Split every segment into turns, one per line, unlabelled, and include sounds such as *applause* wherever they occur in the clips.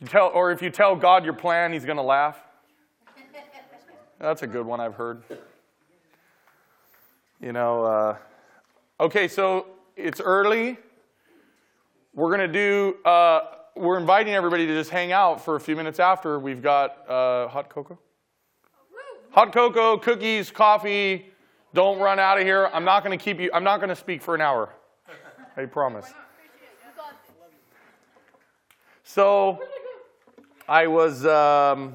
You tell, or if you tell God your plan, he's going to laugh. That's a good one I've heard. You know, uh, okay, so it's early. We're going to do, uh, we're inviting everybody to just hang out for a few minutes after. We've got uh, hot cocoa. Hot cocoa, cookies, coffee. Don't run out of here. I'm not going to keep you, I'm not going to speak for an hour. I promise. So I was, um,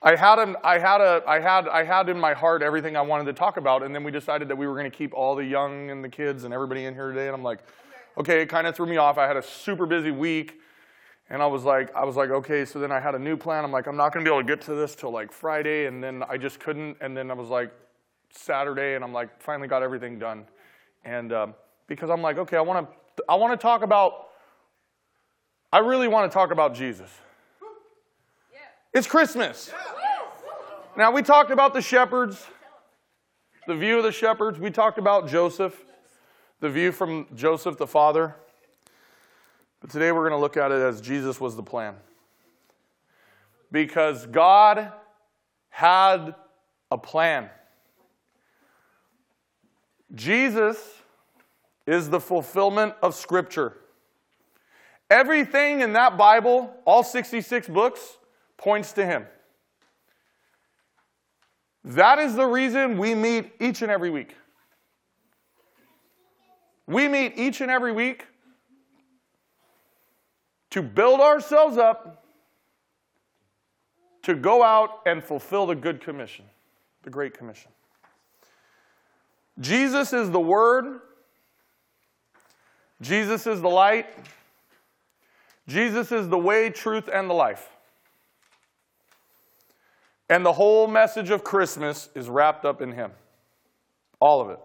I had, an, I, had a, I, had, I had in my heart everything I wanted to talk about, and then we decided that we were going to keep all the young and the kids and everybody in here today. And I'm like, okay, it kind of threw me off. I had a super busy week, and I was like, I was like, okay. So then I had a new plan. I'm like, I'm not going to be able to get to this till like Friday, and then I just couldn't. And then I was like, Saturday, and I'm like, finally got everything done, and um, because I'm like, okay, I want to, I want to talk about. I really want to talk about Jesus. It's Christmas. Now, we talked about the shepherds, the view of the shepherds. We talked about Joseph, the view from Joseph the father. But today we're going to look at it as Jesus was the plan. Because God had a plan. Jesus is the fulfillment of Scripture. Everything in that Bible, all 66 books, points to him. That is the reason we meet each and every week. We meet each and every week to build ourselves up to go out and fulfill the good commission, the great commission. Jesus is the Word, Jesus is the light, Jesus is the way, truth, and the life. And the whole message of Christmas is wrapped up in Him. All of it.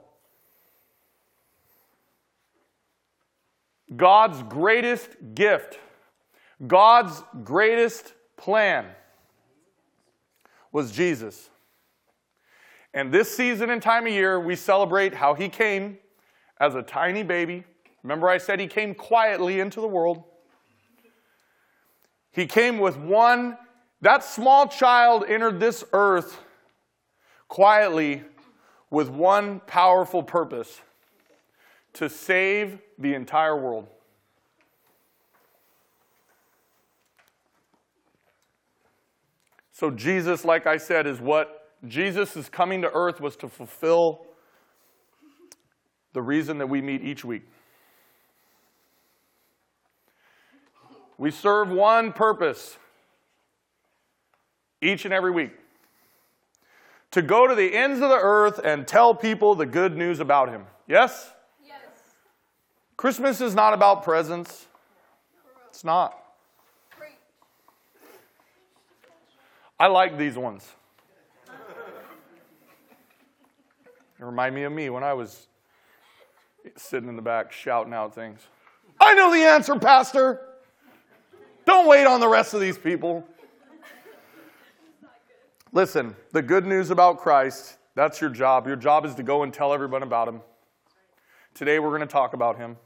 God's greatest gift, God's greatest plan was Jesus. And this season and time of year, we celebrate how He came as a tiny baby. Remember, I said He came quietly into the world. He came with one that small child entered this earth quietly with one powerful purpose to save the entire world. So, Jesus, like I said, is what Jesus is coming to earth was to fulfill the reason that we meet each week. We serve one purpose each and every week. To go to the ends of the earth and tell people the good news about Him. Yes? Yes. Christmas is not about presents. It's not. I like these ones. They remind me of me when I was sitting in the back shouting out things. I know the answer, Pastor. Don't wait on the rest of these people. Listen, the good news about Christ, that's your job. Your job is to go and tell everyone about him. Today we're going to talk about him.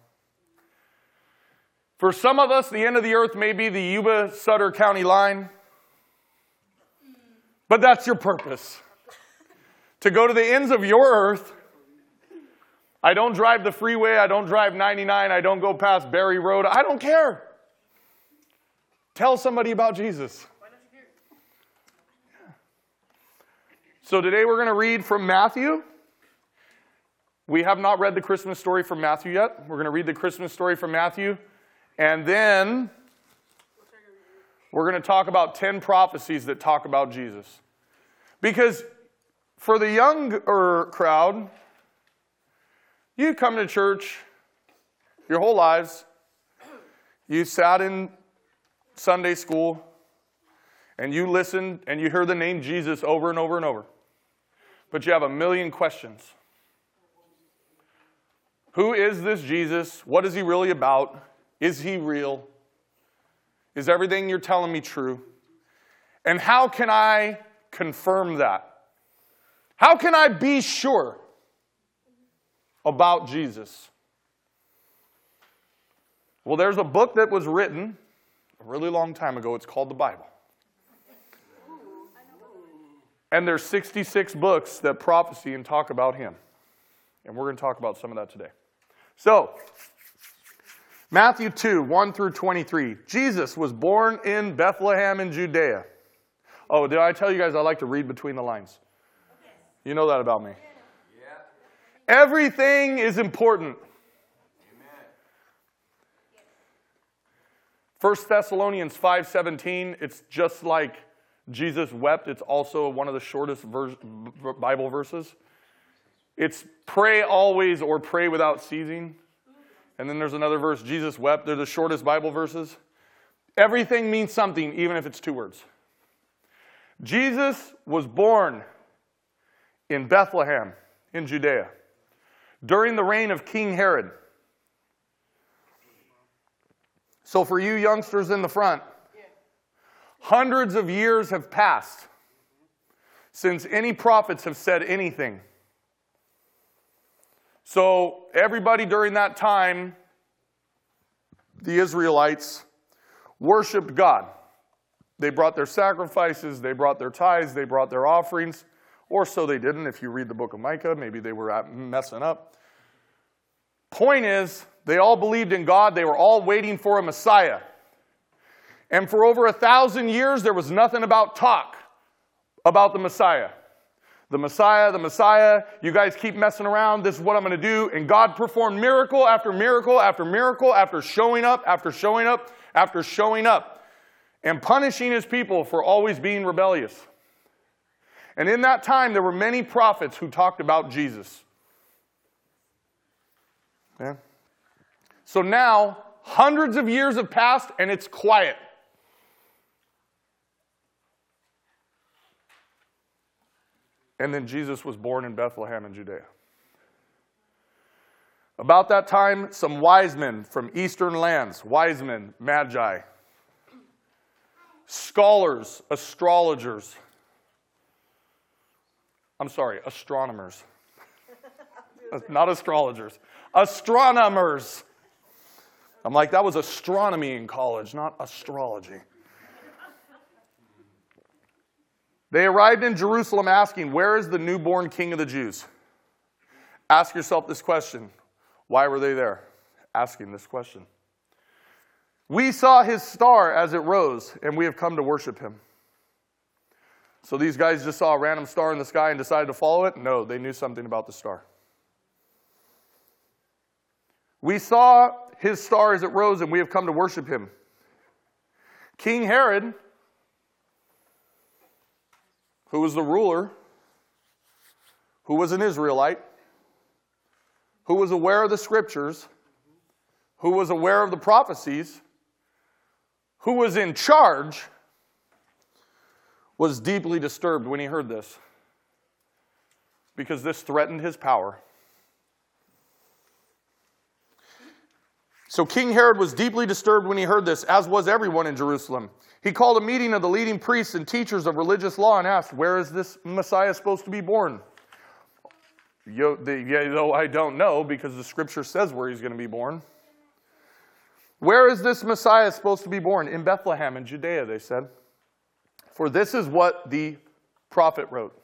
For some of us, the end of the earth may be the Yuba Sutter County line, but that's your purpose. to go to the ends of your earth. I don't drive the freeway, I don't drive 99, I don't go past Berry Road, I don't care. Tell somebody about Jesus. So today we're going to read from Matthew. We have not read the Christmas story from Matthew yet. We're going to read the Christmas story from Matthew. And then we're going to talk about 10 prophecies that talk about Jesus. Because for the younger crowd, you come to church your whole lives, you sat in Sunday school, and you listened and you hear the name Jesus over and over and over but you have a million questions. Who is this Jesus? What is he really about? Is he real? Is everything you're telling me true? And how can I confirm that? How can I be sure about Jesus? Well, there's a book that was written a really long time ago. It's called the Bible. And there's 66 books that prophecy and talk about him. And we're going to talk about some of that today. So, Matthew 2, 1 through 23. Jesus was born in Bethlehem in Judea. Oh, did I tell you guys I like to read between the lines? You know that about me. Everything is important. 1 Thessalonians 5:17, it's just like Jesus wept. It's also one of the shortest Bible verses. It's pray always or pray without ceasing. And then there's another verse, Jesus wept. They're the shortest Bible verses. Everything means something, even if it's two words. Jesus was born in Bethlehem in Judea during the reign of King Herod. So, for you youngsters in the front, hundreds of years have passed since any prophets have said anything. So, everybody during that time, the Israelites worshiped God. They brought their sacrifices, they brought their tithes, they brought their offerings, or so they didn't. If you read the book of Micah, maybe they were messing up. Point is, they all believed in God, they were all waiting for a Messiah. And for over a thousand years, there was nothing about talk about the Messiah. The Messiah, the Messiah, you guys keep messing around, this is what I'm going to do. And God performed miracle after miracle after miracle after showing up, after showing up, after showing up, and punishing his people for always being rebellious. And in that time, there were many prophets who talked about Jesus. Yeah? So now, hundreds of years have passed and it's quiet. And then Jesus was born in Bethlehem in Judea. About that time, some wise men from eastern lands, wise men, magi, scholars, astrologers, I'm sorry, astronomers, *laughs* not astrologers, astronomers. I'm like, that was astronomy in college, not astrology. They arrived in Jerusalem asking, Where is the newborn king of the Jews? Ask yourself this question Why were they there? Asking this question. We saw his star as it rose, and we have come to worship him. So these guys just saw a random star in the sky and decided to follow it? No, they knew something about the star. We saw his star as it rose, and we have come to worship him. King Herod who was the ruler, who was an Israelite, who was aware of the scriptures, who was aware of the prophecies, who was in charge, was deeply disturbed when he heard this because this threatened his power. So King Herod was deeply disturbed when he heard this, as was everyone in Jerusalem. He called a meeting of the leading priests and teachers of religious law and asked, Where is this Messiah supposed to be born? Yo, the, I don't know because the scripture says where he's going to be born. Where is this Messiah supposed to be born? In Bethlehem, in Judea, they said. For this is what the prophet wrote.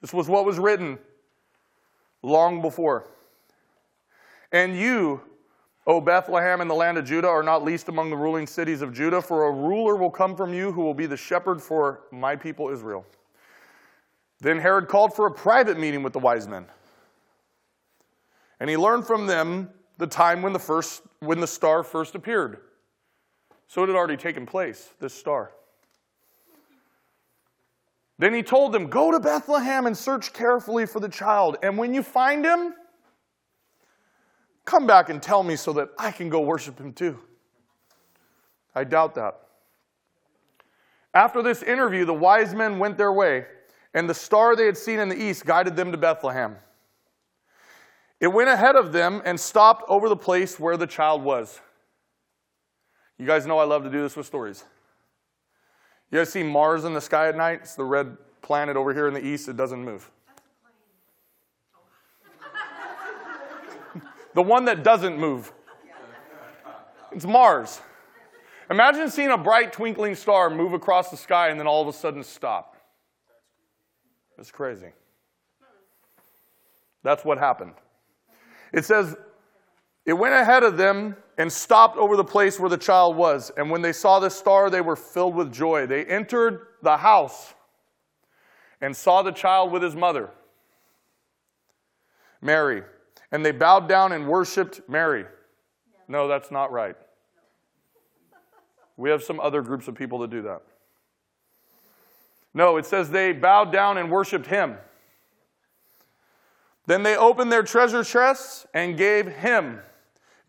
This was what was written long before. And you, O Bethlehem and the land of Judah are not least among the ruling cities of Judah, for a ruler will come from you who will be the shepherd for my people Israel. Then Herod called for a private meeting with the wise men. And he learned from them the time when the, first, when the star first appeared. So it had already taken place, this star. Then he told them, Go to Bethlehem and search carefully for the child. And when you find him, Come back and tell me so that I can go worship him too. I doubt that. After this interview, the wise men went their way, and the star they had seen in the east guided them to Bethlehem. It went ahead of them and stopped over the place where the child was. You guys know I love to do this with stories. You guys see Mars in the sky at night? It's the red planet over here in the east, it doesn't move. The one that doesn't move. It's Mars. Imagine seeing a bright twinkling star move across the sky and then all of a sudden stop. It's crazy. That's what happened. It says, It went ahead of them and stopped over the place where the child was. And when they saw the star, they were filled with joy. They entered the house and saw the child with his mother, Mary. And they bowed down and worshiped Mary. No, that's not right. We have some other groups of people that do that. No, it says they bowed down and worshiped him. Then they opened their treasure chests and gave him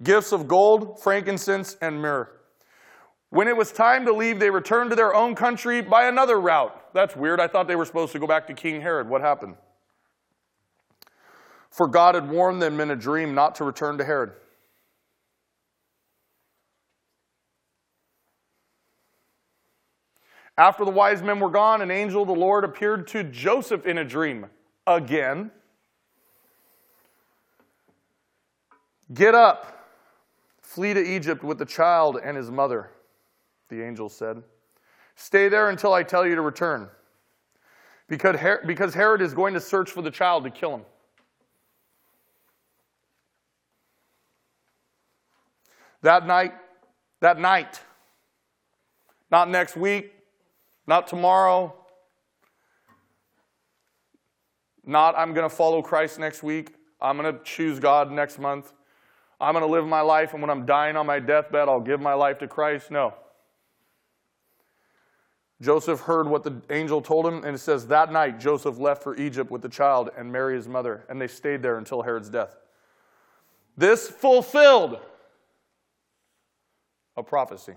gifts of gold, frankincense, and myrrh. When it was time to leave, they returned to their own country by another route. That's weird. I thought they were supposed to go back to King Herod. What happened? For God had warned them in a dream not to return to Herod. After the wise men were gone, an angel of the Lord appeared to Joseph in a dream again. Get up, flee to Egypt with the child and his mother, the angel said. Stay there until I tell you to return. Because Herod is going to search for the child to kill him. That night, that night, not next week, not tomorrow. Not, I'm going to follow Christ next week. I'm going to choose God next month. I'm going to live my life, and when I'm dying on my deathbed, I'll give my life to Christ. No. Joseph heard what the angel told him, and it says, That night Joseph left for Egypt with the child and Mary his mother, and they stayed there until Herod's death. This fulfilled a prophecy.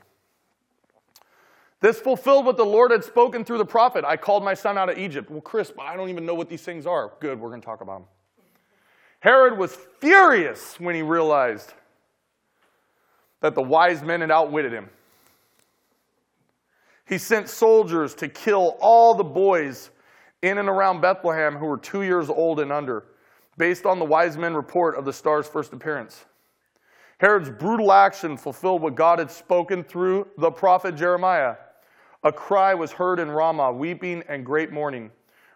This fulfilled what the Lord had spoken through the prophet. I called my son out of Egypt. Well, Chris, I don't even know what these things are. Good, we're going to talk about them. Herod was furious when he realized that the wise men had outwitted him. He sent soldiers to kill all the boys in and around Bethlehem who were two years old and under, based on the wise men report of the star's first appearance. Herod's brutal action fulfilled what God had spoken through the prophet Jeremiah. A cry was heard in Ramah, weeping and great mourning.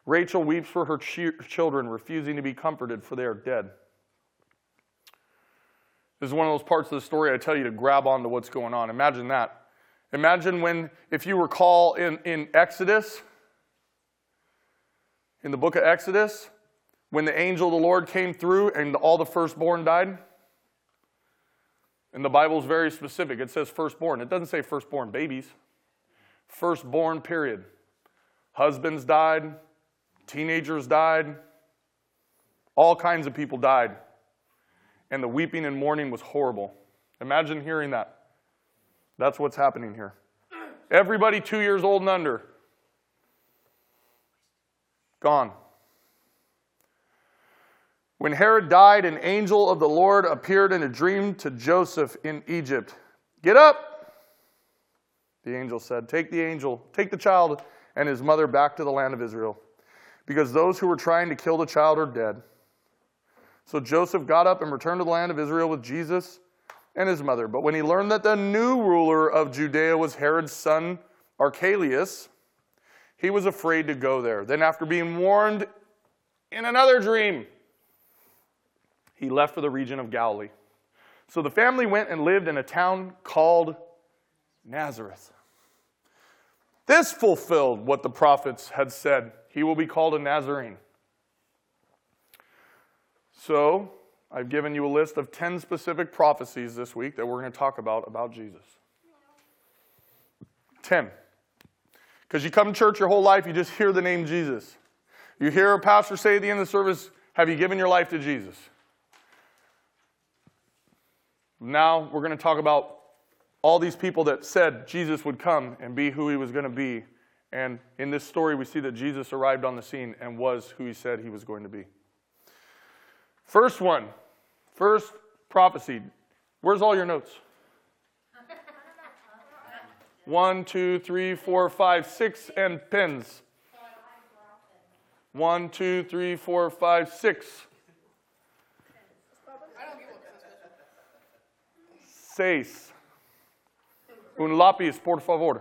Rachel weeps for her children, refusing to be comforted, for they are dead. This is one of those parts of the story I tell you to grab onto what's going on. Imagine that. Imagine when, if you recall in, in Exodus, in the book of Exodus, when the angel of the Lord came through and all the firstborn died. And the Bible is very specific. It says firstborn. It doesn't say firstborn babies firstborn period. Husbands died, teenagers died, all kinds of people died. And the weeping and mourning was horrible. Imagine hearing that. That's what's happening here. Everybody two years old and under, gone. When Herod died, an angel of the Lord appeared in a dream to Joseph in Egypt. Get up, the angel said, Take the angel, take the child and his mother back to the land of Israel, because those who were trying to kill the child are dead. So Joseph got up and returned to the land of Israel with Jesus and his mother. But when he learned that the new ruler of Judea was Herod's son Archelaus, he was afraid to go there. Then, after being warned in another dream, he left for the region of Galilee. So the family went and lived in a town called Nazareth. This fulfilled what the prophets had said. He will be called a Nazarene. So, I've given you a list of 10 specific prophecies this week that we're going to talk about about Jesus. 10. Because you come to church your whole life, you just hear the name Jesus. You hear a pastor say at the end of the service, Have you given your life to Jesus? Now we're going to talk about all these people that said Jesus would come and be who he was going to be. And in this story, we see that Jesus arrived on the scene and was who he said he was going to be. First one, first prophecy. Where's all your notes? *laughs* One, two, three, four, five, six, and pins. One, two, three, four, five, six. Seis. Un lápiz, por favor.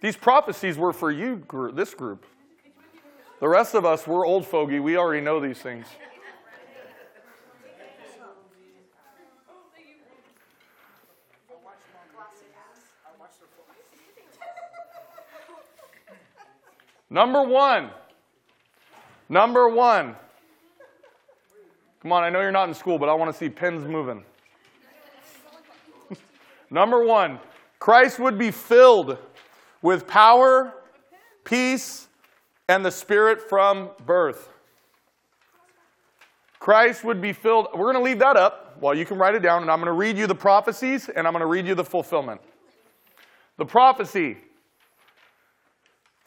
These prophecies were for you, this group. The rest of us, we're old fogey. We already know these things. Number one. Number one. Come on, I know you're not in school, but I want to see pins moving. *laughs* Number one, Christ would be filled with power, peace, and the Spirit from birth. Christ would be filled. We're going to leave that up. Well, you can write it down, and I'm going to read you the prophecies, and I'm going to read you the fulfillment. The prophecy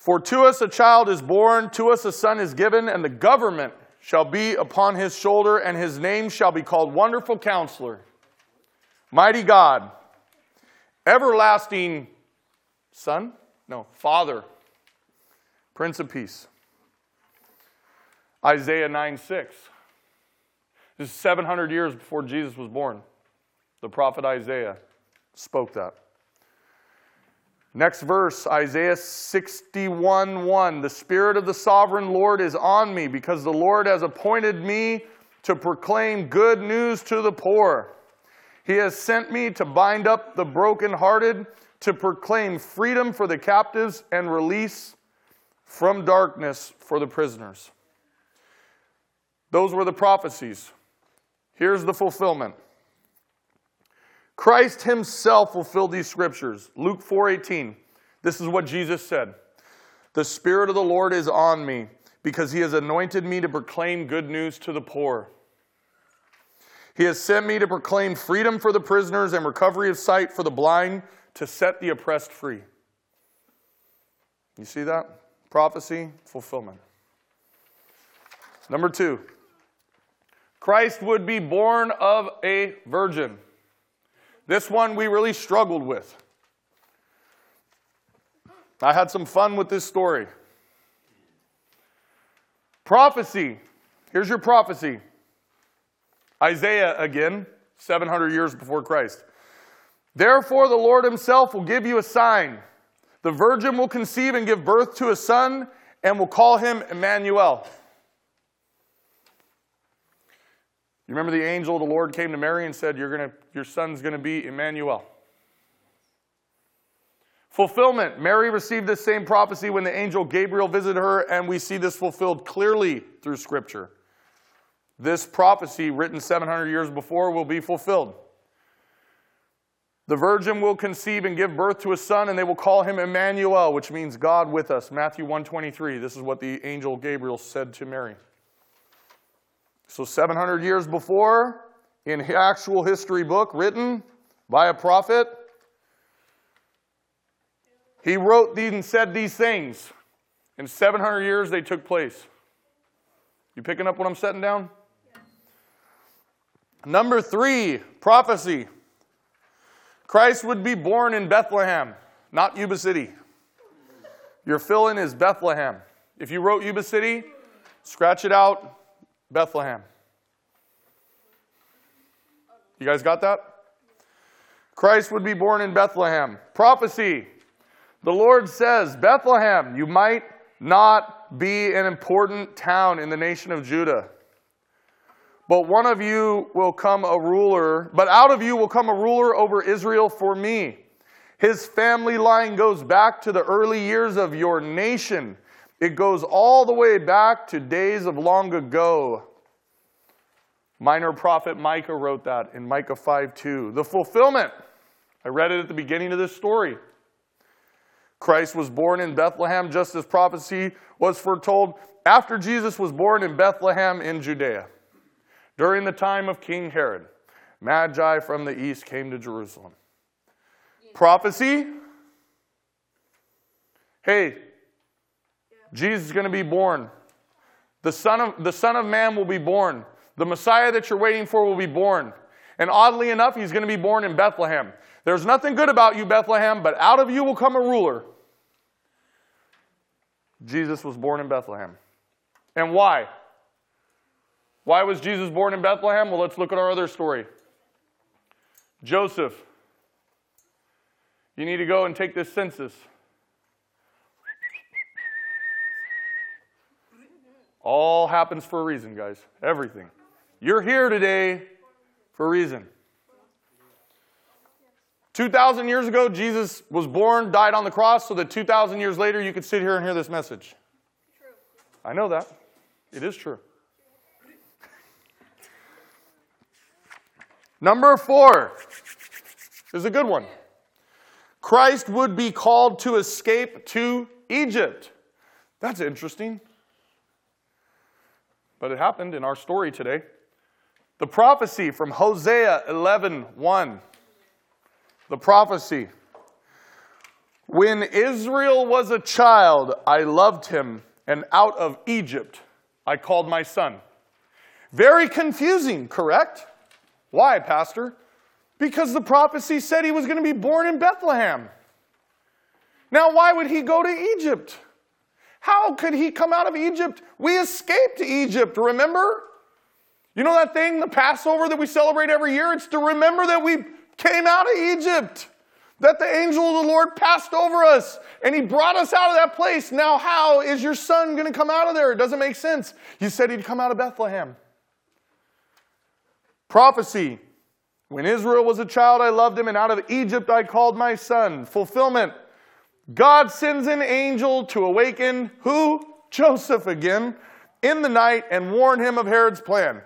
For to us a child is born, to us a son is given, and the government shall be upon his shoulder, and his name shall be called Wonderful Counselor, Mighty God, Everlasting Son, no, Father, Prince of Peace. Isaiah 9 6. This is 700 years before Jesus was born. The prophet Isaiah spoke that. Next verse, Isaiah 61 1. The Spirit of the sovereign Lord is on me because the Lord has appointed me to proclaim good news to the poor. He has sent me to bind up the brokenhearted, to proclaim freedom for the captives and release from darkness for the prisoners. Those were the prophecies. Here's the fulfillment. Christ himself fulfilled these scriptures. Luke 4:18. This is what Jesus said. The spirit of the Lord is on me because he has anointed me to proclaim good news to the poor. He has sent me to proclaim freedom for the prisoners and recovery of sight for the blind to set the oppressed free. You see that? Prophecy, fulfillment. Number two, Christ would be born of a virgin. This one we really struggled with. I had some fun with this story. Prophecy. Here's your prophecy Isaiah again, 700 years before Christ. Therefore, the Lord Himself will give you a sign. The virgin will conceive and give birth to a son, and will call him Emmanuel. You remember the angel of the Lord came to Mary and said, gonna, Your son's going to be Emmanuel. Fulfillment. Mary received this same prophecy when the angel Gabriel visited her, and we see this fulfilled clearly through Scripture. This prophecy, written 700 years before, will be fulfilled. The virgin will conceive and give birth to a son, and they will call him Emmanuel, which means God with us. Matthew 123. This is what the angel Gabriel said to Mary. So 700 years before, in actual history book written by a prophet, he wrote these and said these things. In 700 years, they took place. You picking up what I'm setting down? Number three, prophecy. Christ would be born in Bethlehem, not Yuba City. Your fill in is Bethlehem. If you wrote Yuba City, scratch it out, Bethlehem. You guys got that? Christ would be born in Bethlehem. Prophecy. The Lord says, Bethlehem, you might not be an important town in the nation of Judah. But one of you will come a ruler, but out of you will come a ruler over Israel for me. His family line goes back to the early years of your nation. It goes all the way back to days of long ago. Minor prophet Micah wrote that in Micah 5 2. The fulfillment. I read it at the beginning of this story. Christ was born in Bethlehem just as prophecy was foretold after Jesus was born in Bethlehem in Judea. During the time of King Herod, Magi from the east came to Jerusalem. Prophecy? Hey. Jesus is going to be born. The son, of, the son of Man will be born. The Messiah that you're waiting for will be born. And oddly enough, he's going to be born in Bethlehem. There's nothing good about you, Bethlehem, but out of you will come a ruler. Jesus was born in Bethlehem. And why? Why was Jesus born in Bethlehem? Well, let's look at our other story. Joseph, you need to go and take this census. All happens for a reason, guys. Everything. You're here today for a reason. 2,000 years ago, Jesus was born, died on the cross, so that 2,000 years later you could sit here and hear this message. True. I know that. It is true. Number four is a good one. Christ would be called to escape to Egypt. That's interesting. But it happened in our story today. The prophecy from Hosea 11 1. The prophecy. When Israel was a child, I loved him, and out of Egypt I called my son. Very confusing, correct? Why, Pastor? Because the prophecy said he was going to be born in Bethlehem. Now, why would he go to Egypt? How could he come out of Egypt? We escaped Egypt, remember? You know that thing, the Passover that we celebrate every year? It's to remember that we came out of Egypt, that the angel of the Lord passed over us, and he brought us out of that place. Now, how is your son going to come out of there? It doesn't make sense. You said he'd come out of Bethlehem. Prophecy. When Israel was a child, I loved him, and out of Egypt I called my son. Fulfillment. God sends an angel to awaken who? Joseph again in the night and warn him of Herod's plan.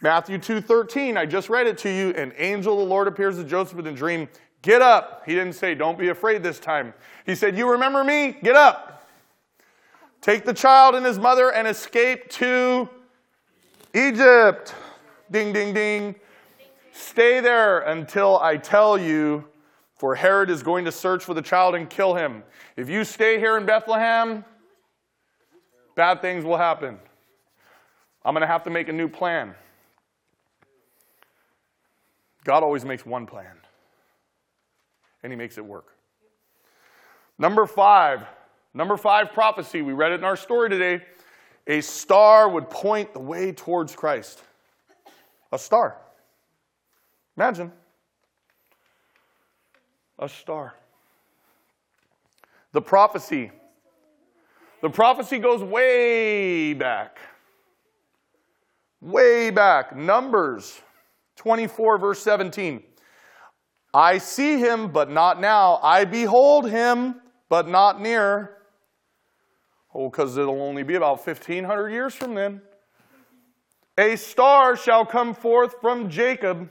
Matthew 2:13, I just read it to you. An angel of the Lord appears to Joseph in a dream. Get up. He didn't say, Don't be afraid this time. He said, You remember me? Get up. Take the child and his mother and escape to Egypt. Ding, ding, ding. Stay there until I tell you for Herod is going to search for the child and kill him. If you stay here in Bethlehem, bad things will happen. I'm going to have to make a new plan. God always makes one plan, and He makes it work. Number five, number five prophecy, we read it in our story today. A star would point the way towards Christ. A star. Imagine a star. The prophecy. The prophecy goes way back. Way back. Numbers 24, verse 17. I see him, but not now. I behold him, but not near. Oh, because it'll only be about 1,500 years from then. A star shall come forth from Jacob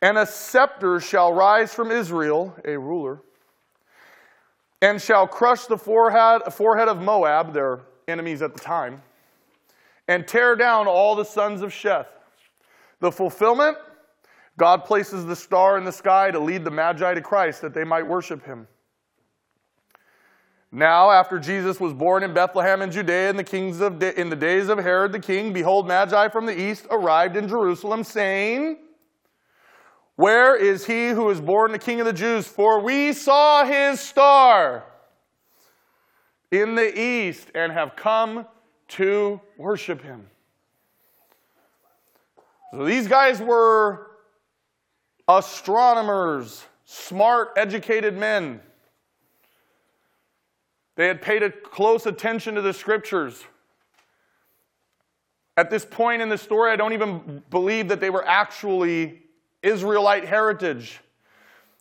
and a scepter shall rise from Israel, a ruler, and shall crush the forehead, forehead of Moab, their enemies at the time, and tear down all the sons of Sheth. The fulfillment God places the star in the sky to lead the Magi to Christ that they might worship him. Now, after Jesus was born in Bethlehem in Judea in the, kings of in the days of Herod the king, behold, Magi from the east arrived in Jerusalem, saying, where is he who is born the King of the Jews? For we saw his star in the east and have come to worship him. So these guys were astronomers, smart, educated men. They had paid a close attention to the scriptures. At this point in the story, I don't even believe that they were actually Israelite heritage.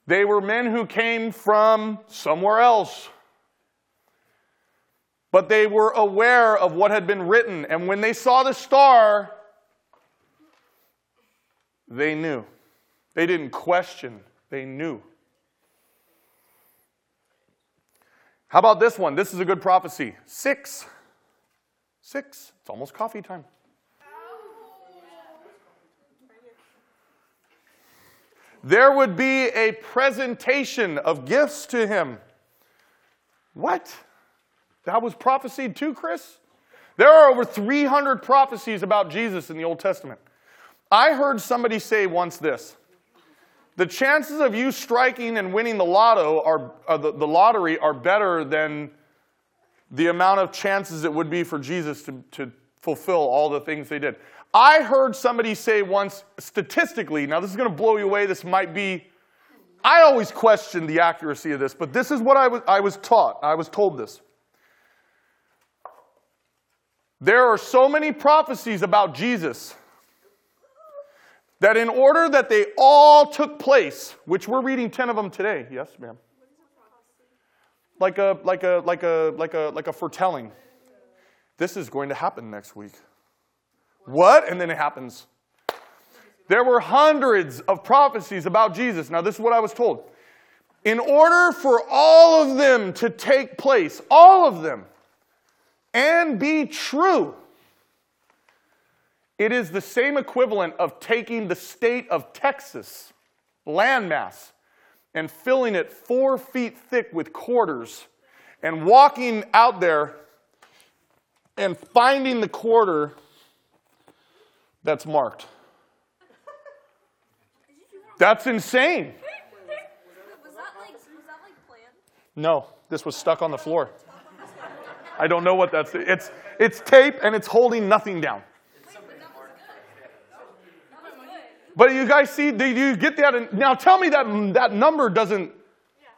They were men who came from somewhere else. But they were aware of what had been written. And when they saw the star, they knew. They didn't question, they knew. How about this one? This is a good prophecy. Six. Six. It's almost coffee time. There would be a presentation of gifts to him. What? That was prophesied too, Chris? There are over 300 prophecies about Jesus in the Old Testament. I heard somebody say once this the chances of you striking and winning the lotto are, uh, the, the lottery are better than the amount of chances it would be for Jesus to, to fulfill all the things they did. I heard somebody say once, statistically, now this is going to blow you away, this might be, I always question the accuracy of this, but this is what I was, I was taught, I was told this. There are so many prophecies about Jesus that in order that they all took place, which we're reading 10 of them today. Yes, ma'am. Like a like a like a like a like a foretelling. This is going to happen next week. What? And then it happens. There were hundreds of prophecies about Jesus. Now, this is what I was told. In order for all of them to take place, all of them, and be true, it is the same equivalent of taking the state of Texas, landmass, and filling it four feet thick with quarters and walking out there and finding the quarter that's marked. That's insane. No, this was stuck on the floor. I don't know what that's. It's it's tape and it's holding nothing down. But you guys see, do you get that? Now tell me that that number doesn't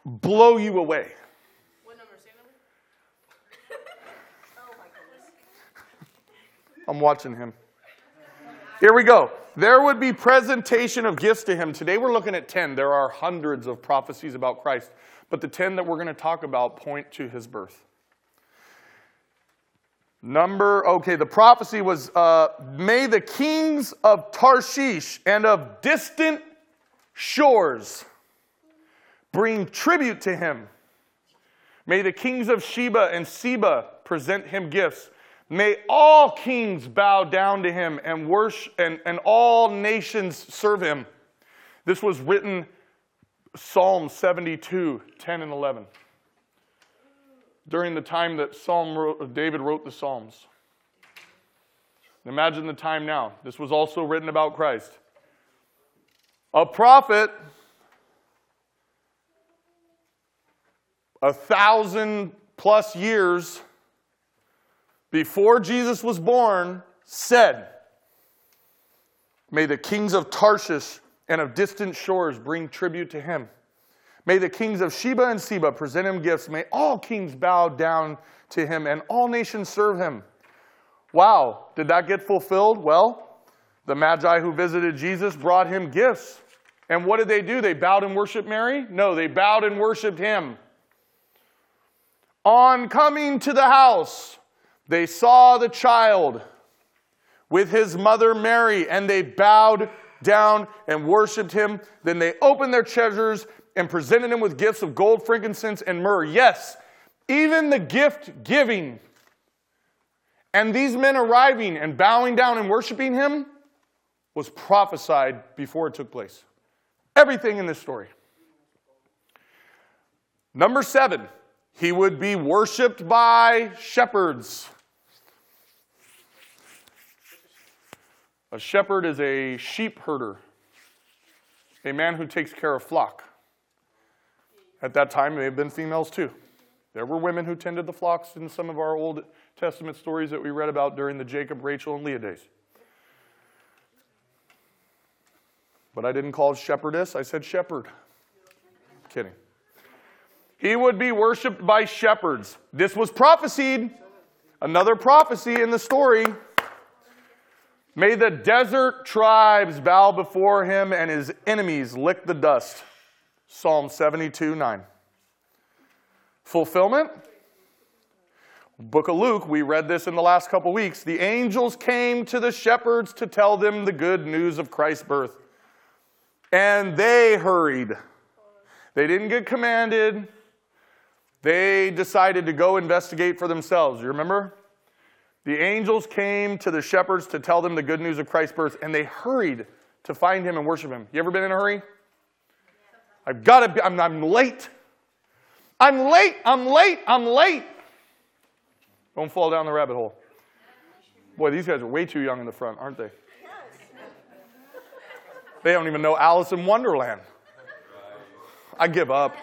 blow you away.
What number? Number?
I'm watching him. Here we go. There would be presentation of gifts to him. Today we're looking at 10. There are hundreds of prophecies about Christ, but the 10 that we're going to talk about point to his birth. Number, okay, the prophecy was uh, May the kings of Tarshish and of distant shores bring tribute to him. May the kings of Sheba and Seba present him gifts. May all kings bow down to him and worship and, and all nations serve him. This was written Psalm 72, 10 and 11. During the time that Psalm wrote, uh, David wrote the Psalms. Imagine the time now. This was also written about Christ. A prophet, a thousand plus years before Jesus was born, said, May the kings of Tarshish and of distant shores bring tribute to him. May the kings of Sheba and Seba present him gifts. May all kings bow down to him and all nations serve him. Wow, did that get fulfilled? Well, the Magi who visited Jesus brought him gifts. And what did they do? They bowed and worshiped Mary? No, they bowed and worshiped him. On coming to the house, they saw the child with his mother Mary, and they bowed down and worshiped him. Then they opened their treasures and presented him with gifts of gold, frankincense, and myrrh. Yes, even the gift giving. And these men arriving and bowing down and worshiping him was prophesied before it took place. Everything in this story. Number seven, he would be worshiped by shepherds. A shepherd is a sheep herder, a man who takes care of flock. At that time, may have been females too. There were women who tended the flocks in some of our Old Testament stories that we read about during the Jacob, Rachel, and Leah days. But I didn't call shepherdess, I said shepherd. Kidding. He would be worshiped by shepherds. This was prophesied. Another prophecy in the story. May the desert tribes bow before him and his enemies lick the dust. Psalm 72 9. Fulfillment? Book of Luke, we read this in the last couple weeks. The angels came to the shepherds to tell them the good news of Christ's birth. And they hurried. They didn't get commanded. They decided to go investigate for themselves. You remember? The angels came to the shepherds to tell them the good news of Christ's birth, and they hurried to find him and worship him. You ever been in a hurry? I've got to be, I'm, I'm late. I'm late, I'm late, I'm late. Don't fall down the rabbit hole. Boy, these guys are way too young in the front, aren't they? They don't even know Alice in Wonderland. I give up.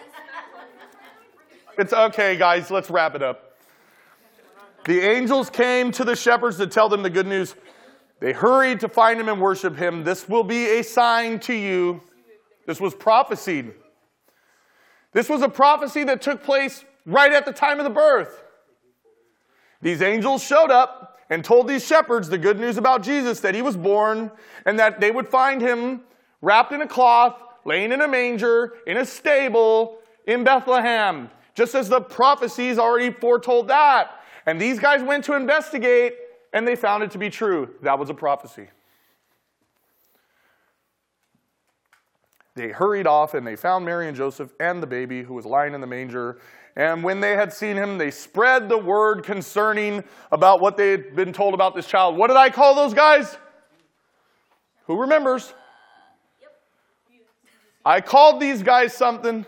It's okay, guys, let's wrap it up. The angels came to the shepherds to tell them the good news. They hurried to find him and worship him. This will be a sign to you. This was prophesied. This was a prophecy that took place right at the time of the birth. These angels showed up and told these shepherds the good news about Jesus that he was born and that they would find him wrapped in a cloth, laying in a manger, in a stable in Bethlehem, just as the prophecies already foretold that. And these guys went to investigate and they found it to be true. That was a prophecy. They hurried off and they found Mary and Joseph and the baby who was lying in the manger. And when they had seen him, they spread the word concerning about what they had been told about this child. What did I call those guys? Who remembers? I called these guys something.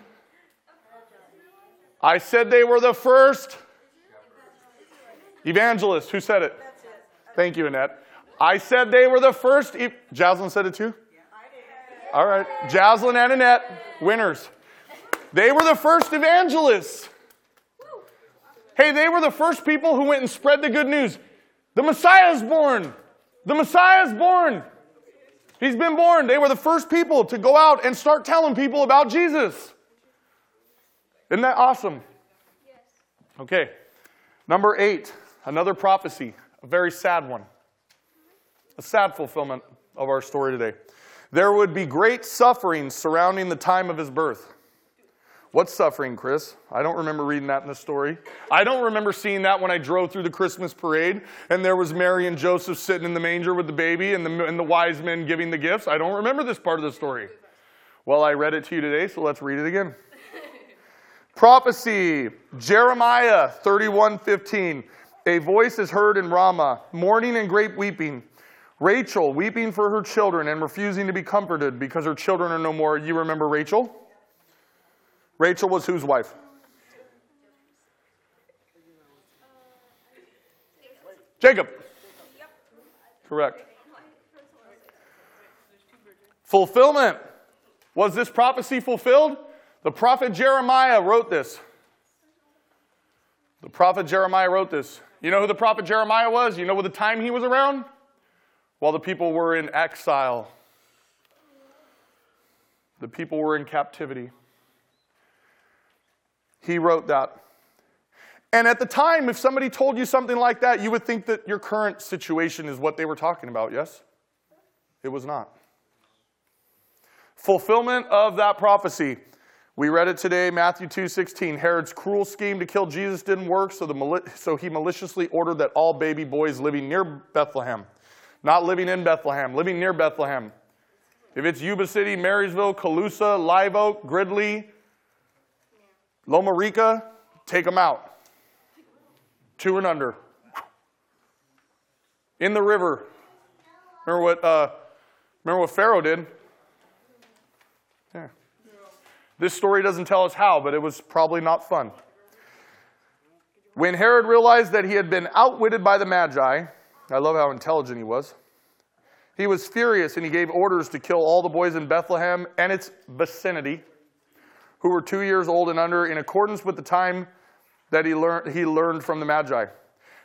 I said they were the first evangelists. Who said it? Thank you, Annette. I said they were the first. E- Jaslyn said it too? All right. Jaslyn and Annette, winners. They were the first evangelists. Hey, they were the first people who went and spread the good news. The Messiah is born. The Messiah is born. He's been born. They were the first people to go out and start telling people about Jesus. Isn't that awesome? Okay. Number eight, another prophecy, a very sad one. A sad fulfillment of our story today. There would be great suffering surrounding the time of his birth. What's suffering, Chris? I don't remember reading that in the story. I don't remember seeing that when I drove through the Christmas parade and there was Mary and Joseph sitting in the manger with the baby and the, and the wise men giving the gifts. I don't remember this part of the story. Well, I read it to you today, so let's read it again. *laughs* Prophecy, Jeremiah 31 15. A voice is heard in Ramah, mourning and great weeping. Rachel weeping for her children and refusing to be comforted because her children are no more. You remember Rachel? Rachel was whose wife? Jacob. Correct. Fulfillment. Was this prophecy fulfilled? The prophet Jeremiah wrote this. The prophet Jeremiah wrote this. You know who the prophet Jeremiah was? You know what the time he was around? While the people were in exile. The people were in captivity. He wrote that. And at the time, if somebody told you something like that, you would think that your current situation is what they were talking about, yes? It was not. Fulfillment of that prophecy. We read it today, Matthew 2:16. Herod's cruel scheme to kill Jesus didn't work, so, the, so he maliciously ordered that all baby boys living near Bethlehem, not living in Bethlehem, living near Bethlehem. If it's Yuba City, Marysville, Colusa, Live Oak, Gridley, Loma Rica, take them out. Two and under. In the river. Remember what, uh, remember what Pharaoh did? Yeah. This story doesn't tell us how, but it was probably not fun. When Herod realized that he had been outwitted by the Magi, I love how intelligent he was. He was furious and he gave orders to kill all the boys in Bethlehem and its vicinity who were two years old and under in accordance with the time that he learned, he learned from the Magi.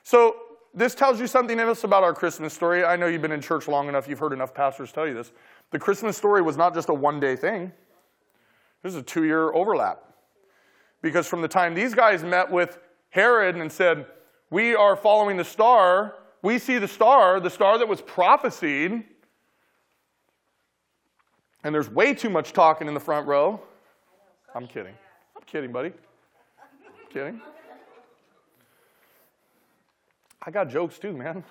So this tells you something else about our Christmas story. I know you've been in church long enough, you've heard enough pastors tell you this. The Christmas story was not just a one day thing, this is a two year overlap. Because from the time these guys met with Herod and said, We are following the star, we see the star, the star that was prophesied, and there's way too much talking in the front row. I'm kidding. I'm kidding, buddy. I'm kidding. I got jokes too, man.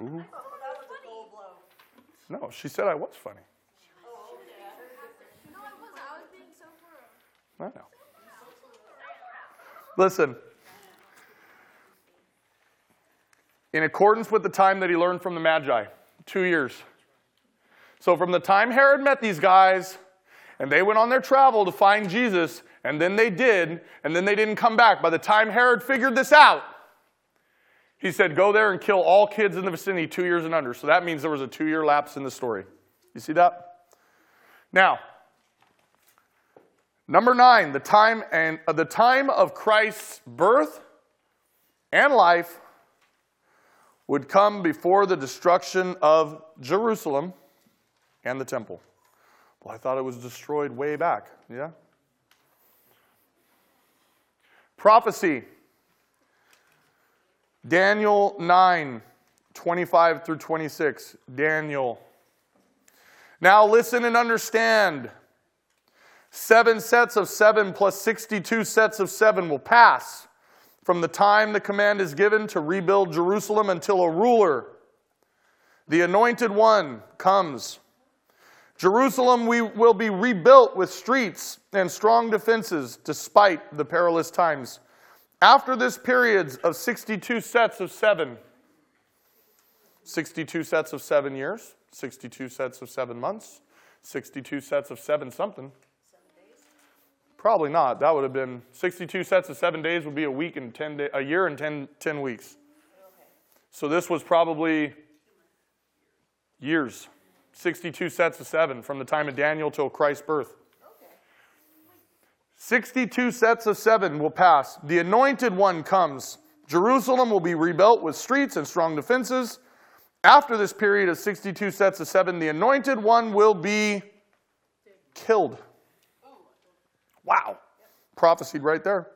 Ooh. No, she said I was funny.
I
know. Listen. In accordance with the time that he learned from the Magi, two years. So from the time Herod met these guys, and they went on their travel to find Jesus, and then they did, and then they didn't come back. By the time Herod figured this out, he said, Go there and kill all kids in the vicinity two years and under. So that means there was a two year lapse in the story. You see that? Now, Number nine, the time and uh, the time of Christ's birth and life would come before the destruction of Jerusalem and the temple. Well, I thought it was destroyed way back. Yeah? Prophecy. Daniel 9, 25 through 26. Daniel. Now listen and understand. Seven sets of seven plus 62 sets of seven will pass from the time the command is given to rebuild Jerusalem until a ruler, the anointed one, comes. Jerusalem we will be rebuilt with streets and strong defenses despite the perilous times. After this period of 62 sets of seven, 62 sets of seven years, 62 sets of seven months, 62 sets of seven something. Probably not. That would have been 62 sets of seven days would be a week and 10 day, a year and 10, 10 weeks. So this was probably years. 62 sets of seven from the time of Daniel till Christ's birth. 62 sets of seven will pass. The anointed one comes. Jerusalem will be rebuilt with streets and strong defenses. After this period of 62 sets of seven, the anointed one will be killed. Wow. Prophesied right there.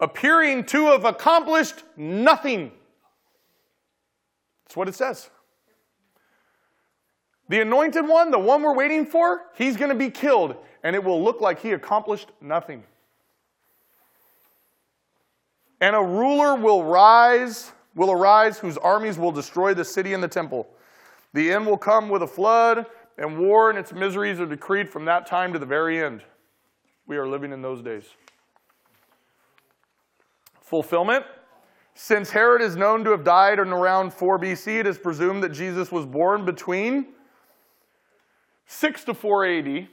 Appearing to have accomplished nothing. That's what it says. The anointed one, the one we're waiting for, he's going to be killed, and it will look like he accomplished nothing. And a ruler will rise, will arise, whose armies will destroy the city and the temple. The end will come with a flood, and war and its miseries are decreed from that time to the very end. We are living in those days. Fulfillment. Since Herod is known to have died in around 4 BC, it is presumed that Jesus was born between 6 to 4 AD,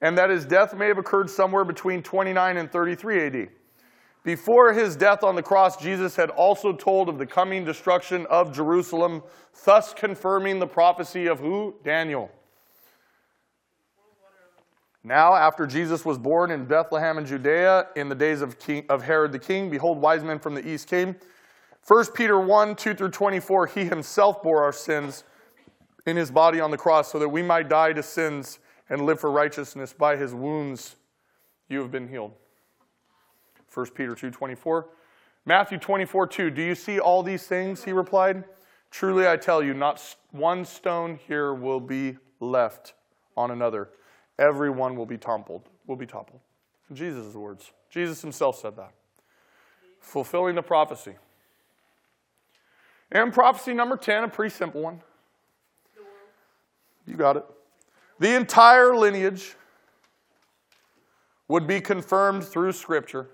and that his death may have occurred somewhere between 29 and 33 AD. Before his death on the cross, Jesus had also told of the coming destruction of Jerusalem, thus confirming the prophecy of who? Daniel. Now, after Jesus was born in Bethlehem in Judea in the days of, king, of Herod the king, behold, wise men from the east came. 1 Peter 1 2 through 24, he himself bore our sins in his body on the cross so that we might die to sins and live for righteousness. By his wounds you have been healed. 1 Peter 2 24. Matthew 24 2, do you see all these things? He replied. Truly I tell you, not one stone here will be left on another everyone will be toppled, will be toppled. Jesus' words. Jesus himself said that. Fulfilling the prophecy. And prophecy number 10, a pretty simple one. You got it. The entire lineage would be confirmed through Scripture.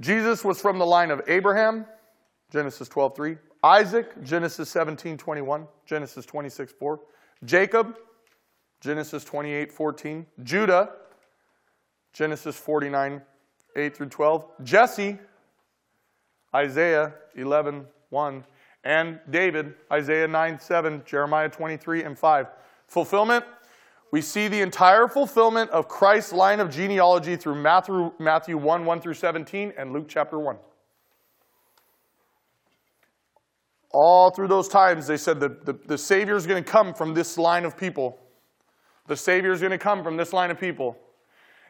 Jesus was from the line of Abraham, Genesis 12:3, Isaac, Genesis 17:21, Genesis 26:4, Jacob, Genesis 28 14. Judah, Genesis 49 8 through 12. Jesse, Isaiah 11 1. And David, Isaiah 9 7, Jeremiah 23 and 5. Fulfillment. We see the entire fulfillment of Christ's line of genealogy through Matthew, Matthew 1 1 through 17 and Luke chapter 1. All through those times, they said that the, the Savior is going to come from this line of people. The Savior is going to come from this line of people.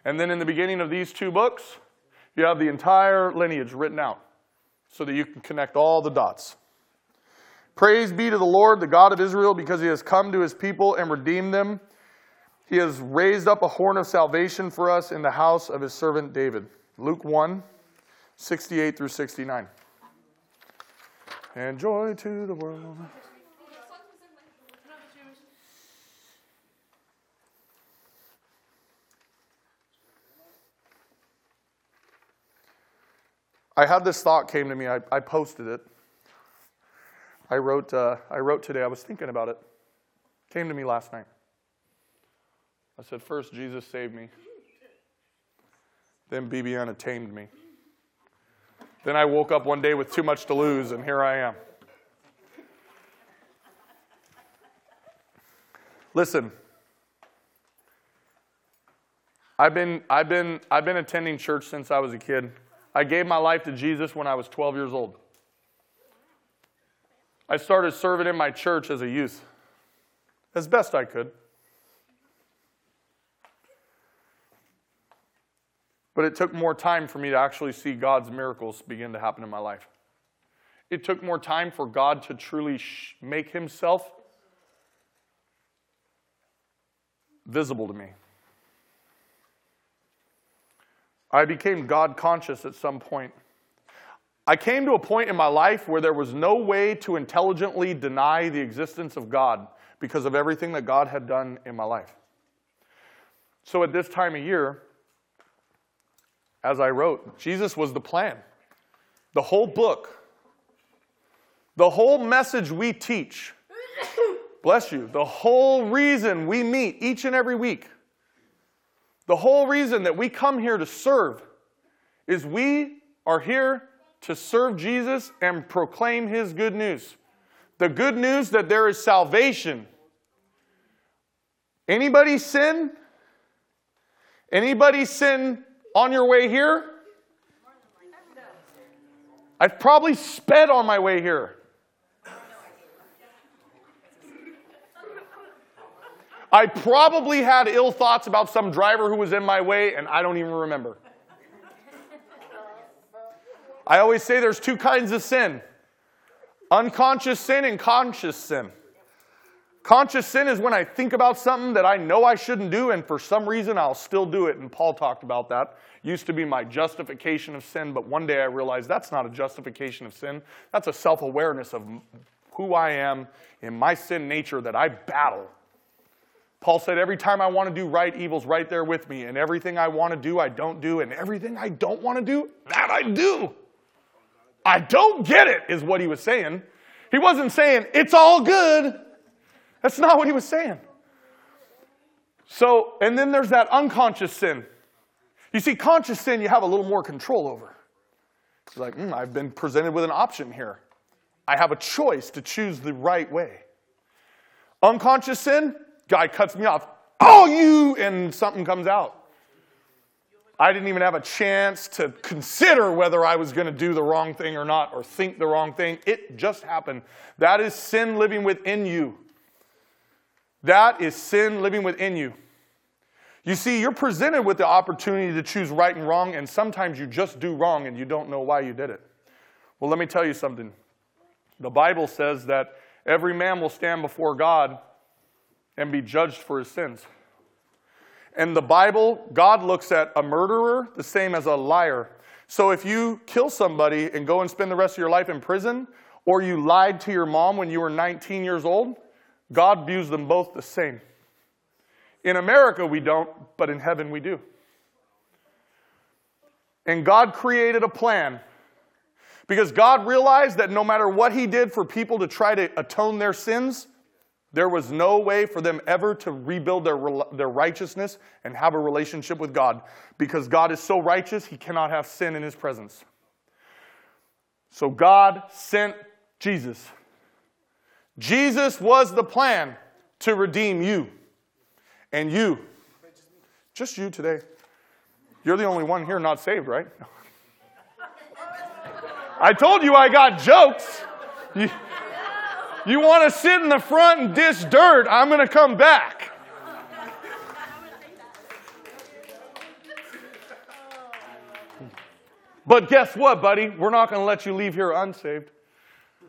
And then in the beginning of these two books, you have the entire lineage written out so that you can connect all the dots. Praise be to the Lord, the God of Israel, because he has come to his people and redeemed them. He has raised up a horn of salvation for us in the house of his servant David. Luke 1 68 through 69 and joy to the world. I had this thought came to me. I, I posted it. I wrote, uh, I wrote today. I was thinking about it. Came to me last night. I said, first, Jesus saved me. Then Bibiana tamed me. Then I woke up one day with too much to lose, and here I am. Listen, I've been, I've, been, I've been attending church since I was a kid. I gave my life to Jesus when I was 12 years old. I started serving in my church as a youth, as best I could. But it took more time for me to actually see God's miracles begin to happen in my life. It took more time for God to truly sh- make himself visible to me. I became God conscious at some point. I came to a point in my life where there was no way to intelligently deny the existence of God because of everything that God had done in my life. So at this time of year, as I wrote, Jesus was the plan. The whole book, the whole message we teach, bless you, the whole reason we meet each and every week, the whole reason that we come here to serve is we are here to serve Jesus and proclaim his good news. The good news that there is salvation. Anybody sin? Anybody sin on your way here? I've probably sped on my way here. I probably had ill thoughts about some driver who was in my way, and I don't even remember. I always say there's two kinds of sin unconscious sin and conscious sin. Conscious sin is when I think about something that I know I shouldn't do, and for some reason I'll still do it. And Paul talked about that. Used to be my justification of sin, but one day I realized that's not a justification of sin. That's a self awareness of who I am in my sin nature that I battle. Paul said, Every time I want to do right, evil's right there with me. And everything I want to do, I don't do. And everything I don't want to do, that I do. I don't get it, is what he was saying. He wasn't saying, It's all good. That's not what he was saying. So, and then there's that unconscious sin. You see, conscious sin you have a little more control over. It's like, mm, I've been presented with an option here. I have a choice to choose the right way. Unconscious sin, guy cuts me off. Oh, you, and something comes out. I didn't even have a chance to consider whether I was going to do the wrong thing or not, or think the wrong thing. It just happened. That is sin living within you. That is sin living within you. You see, you're presented with the opportunity to choose right and wrong, and sometimes you just do wrong and you don't know why you did it. Well, let me tell you something. The Bible says that every man will stand before God and be judged for his sins. And the Bible, God looks at a murderer the same as a liar. So if you kill somebody and go and spend the rest of your life in prison, or you lied to your mom when you were 19 years old, God views them both the same. In America, we don't, but in heaven, we do. And God created a plan because God realized that no matter what He did for people to try to atone their sins, there was no way for them ever to rebuild their, their righteousness and have a relationship with God because God is so righteous, He cannot have sin in His presence. So God sent Jesus. Jesus was the plan to redeem you and you. Just you today. You're the only one here not saved, right? *laughs* I told you I got jokes. You, you want to sit in the front and dish dirt? I'm going to come back. But guess what, buddy? We're not going to let you leave here unsaved.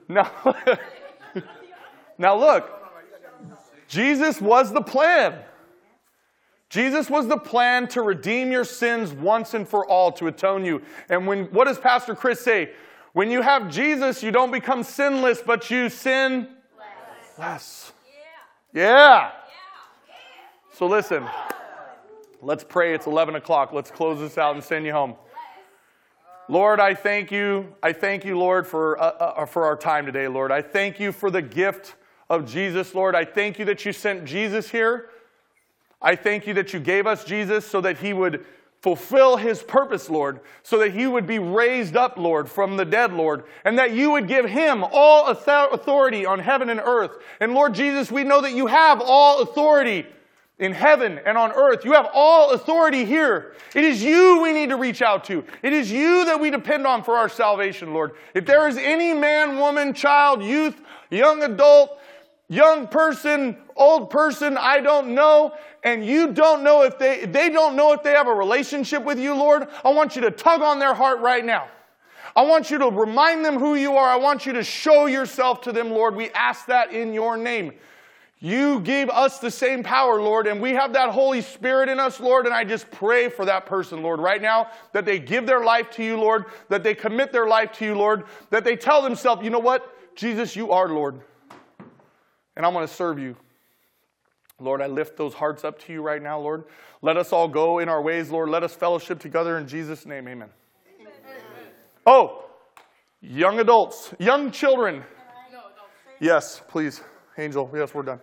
Now, *laughs* now look, Jesus was the plan. Jesus was the plan to redeem your sins once and for all, to atone you. And when what does Pastor Chris say? When you have Jesus, you don't become sinless, but you sin less. less. Yeah. yeah. So listen, let's pray. It's 11 o'clock. Let's close this out and send you home. Lord, I thank you. I thank you, Lord, for, uh, uh, for our time today, Lord. I thank you for the gift of Jesus, Lord. I thank you that you sent Jesus here. I thank you that you gave us Jesus so that he would fulfill his purpose, Lord, so that he would be raised up, Lord, from the dead, Lord, and that you would give him all authority on heaven and earth. And Lord Jesus, we know that you have all authority in heaven and on earth. You have all authority here. It is you we need to reach out to. It is you that we depend on for our salvation, Lord. If there is any man, woman, child, youth, young adult, young person, old person, I don't know, and you don't know if they, they don't know if they have a relationship with you, Lord, I want you to tug on their heart right now. I want you to remind them who you are. I want you to show yourself to them, Lord. We ask that in your name. You gave us the same power, Lord, and we have that Holy Spirit in us, Lord. And I just pray for that person, Lord, right now, that they give their life to you, Lord, that they commit their life to you, Lord, that they tell themselves, you know what? Jesus, you are Lord, and I'm going to serve you. Lord, I lift those hearts up to you right now, Lord. Let us all go in our ways, Lord. Let us fellowship together in Jesus' name. Amen. Oh, young adults, young children. Yes, please. Angel, yes, we're done.